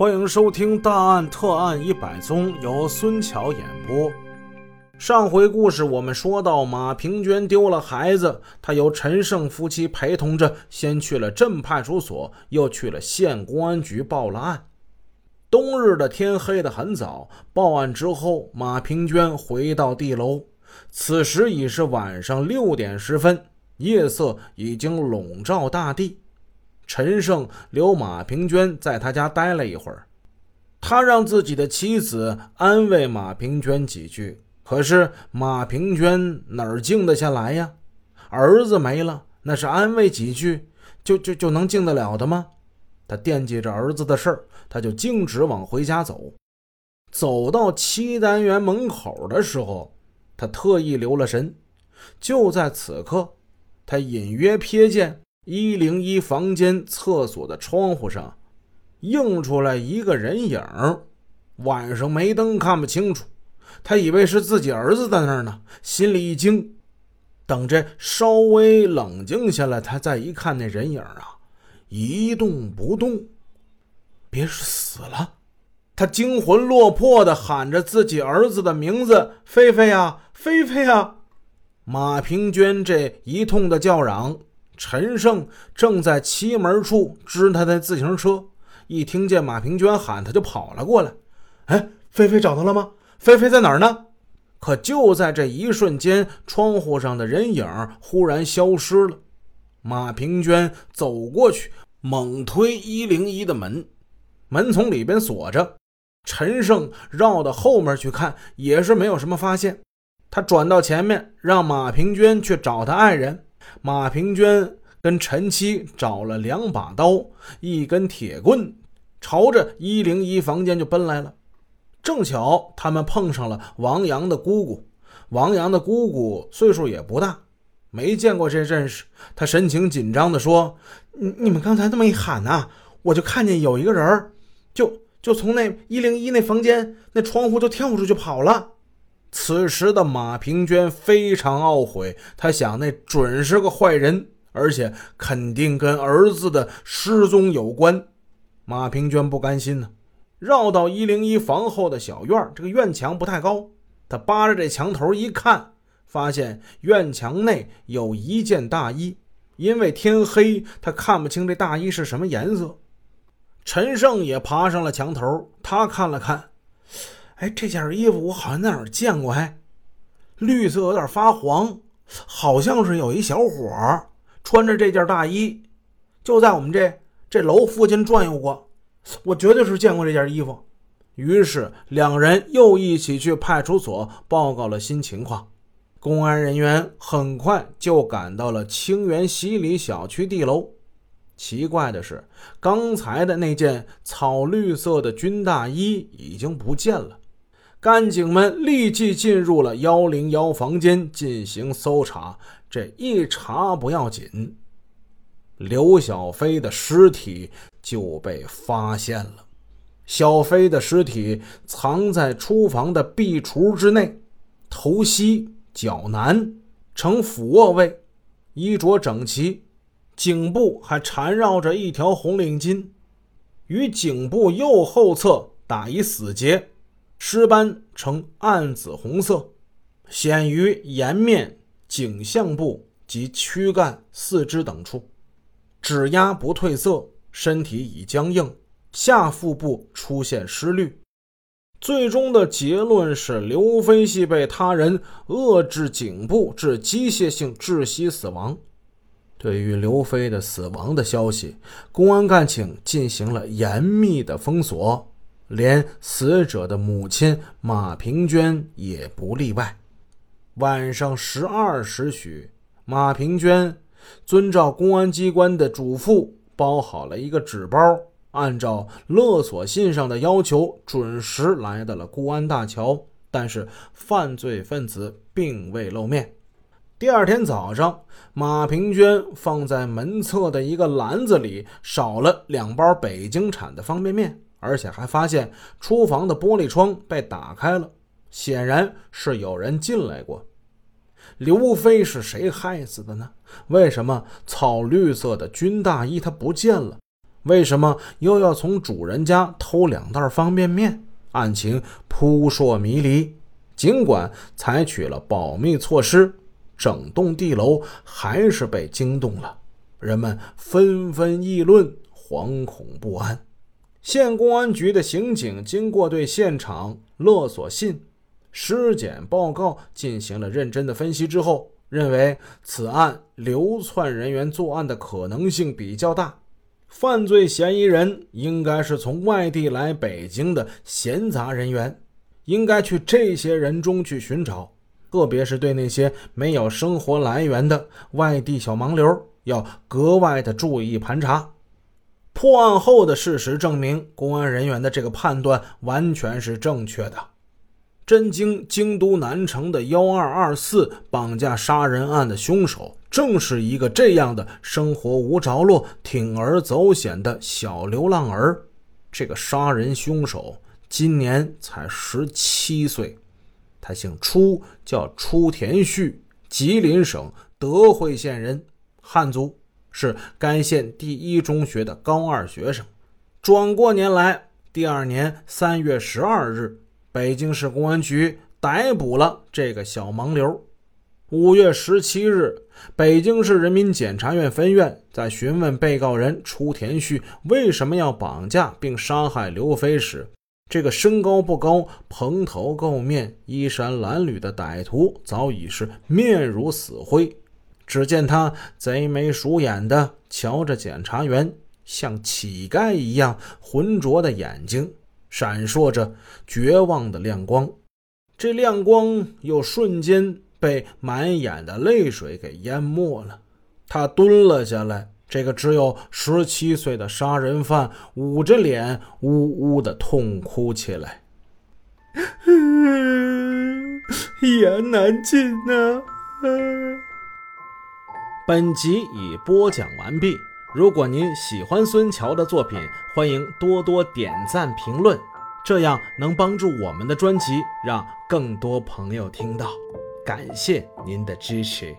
欢迎收听《大案特案一百宗》，由孙桥演播。上回故事我们说到，马平娟丢了孩子，她由陈胜夫妻陪同着，先去了镇派出所，又去了县公安局报了案。冬日的天黑得很早，报案之后，马平娟回到地楼，此时已是晚上六点十分，夜色已经笼罩大地。陈胜留马平娟在他家待了一会儿，他让自己的妻子安慰马平娟几句。可是马平娟哪儿静得下来呀？儿子没了，那是安慰几句就就就能静得了的吗？他惦记着儿子的事儿，他就径直往回家走。走到七单元门口的时候，他特意留了神。就在此刻，他隐约瞥见。一零一房间厕所的窗户上，映出来一个人影晚上没灯看不清楚，他以为是自己儿子在那儿呢，心里一惊。等这稍微冷静下来，他再一看那人影啊，一动不动，别是死了。他惊魂落魄的喊着自己儿子的名字：“菲菲呀，菲菲呀！”马平娟这一通的叫嚷。陈胜正在西门处支他的自行车，一听见马平娟喊，他就跑了过来。哎，菲菲找到了吗？菲菲在哪儿呢？可就在这一瞬间，窗户上的人影忽然消失了。马平娟走过去，猛推一零一的门，门从里边锁着。陈胜绕到后面去看，也是没有什么发现。他转到前面，让马平娟去找他爱人。马平娟跟陈七找了两把刀，一根铁棍，朝着一零一房间就奔来了。正巧他们碰上了王阳的姑姑。王阳的姑姑岁数也不大，没见过这阵势。他神情紧张地说：“你你们刚才那么一喊呐，我就看见有一个人就就从那一零一那房间那窗户就跳出去跑了。”此时的马平娟非常懊悔，她想那准是个坏人，而且肯定跟儿子的失踪有关。马平娟不甘心呢，绕到一零一房后的小院，这个院墙不太高，她扒着这墙头一看，发现院墙内有一件大衣，因为天黑，她看不清这大衣是什么颜色。陈胜也爬上了墙头，他看了看。哎，这件衣服我好像在哪儿见过，哎，绿色有点发黄，好像是有一小伙穿着这件大衣，就在我们这这楼附近转悠过，我绝对是见过这件衣服。于是两人又一起去派出所报告了新情况。公安人员很快就赶到了清源西里小区地楼。奇怪的是，刚才的那件草绿色的军大衣已经不见了。干警们立即进入了幺零幺房间进行搜查。这一查不要紧，刘小飞的尸体就被发现了。小飞的尸体藏在厨房的壁橱之内，头西脚南，呈俯卧位，衣着整齐，颈部还缠绕着一条红领巾，与颈部右后侧打一死结。尸斑呈暗紫红色，显于颜面、颈项部及躯干、四肢等处，指压不褪色，身体已僵硬，下腹部出现湿绿。最终的结论是刘飞系被他人扼制颈部致机械性窒息死亡。对于刘飞的死亡的消息，公安干警进行了严密的封锁。连死者的母亲马平娟也不例外。晚上十二时许，马平娟遵照公安机关的嘱咐，包好了一个纸包，按照勒索信上的要求，准时来到了固安大桥。但是犯罪分子并未露面。第二天早上，马平娟放在门侧的一个篮子里，少了两包北京产的方便面。而且还发现厨房的玻璃窗被打开了，显然是有人进来过。刘飞是谁害死的呢？为什么草绿色的军大衣他不见了？为什么又要从主人家偷两袋方便面？案情扑朔迷离。尽管采取了保密措施，整栋地楼还是被惊动了，人们纷纷议论，惶恐不安。县公安局的刑警经过对现场勒索信、尸检报告进行了认真的分析之后，认为此案流窜人员作案的可能性比较大。犯罪嫌疑人应该是从外地来北京的闲杂人员，应该去这些人中去寻找，特别是对那些没有生活来源的外地小盲流，要格外的注意盘查。破案后的事实证明，公安人员的这个判断完全是正确的。震惊京都南城的幺二二四绑架杀人案的凶手，正是一个这样的生活无着落、铤而走险的小流浪儿。这个杀人凶手今年才十七岁，他姓初，叫初田旭，吉林省德惠县人，汉族，是该县第一中学的高二学生。转过年来，第二年三月十二日。北京市公安局逮捕了这个小盲流。五月十七日，北京市人民检察院分院在询问被告人初田旭为什么要绑架并杀害刘飞时，这个身高不高、蓬头垢面、衣衫褴褛的歹徒早已是面如死灰。只见他贼眉鼠眼地瞧着检察员，像乞丐一样浑浊的眼睛。闪烁着绝望的亮光，这亮光又瞬间被满眼的泪水给淹没了。他蹲了下来，这个只有十七岁的杀人犯捂着脸，呜呜的痛哭起来，一言难尽呐。本集已播讲完毕。如果您喜欢孙桥的作品，欢迎多多点赞评论，这样能帮助我们的专辑让更多朋友听到。感谢您的支持。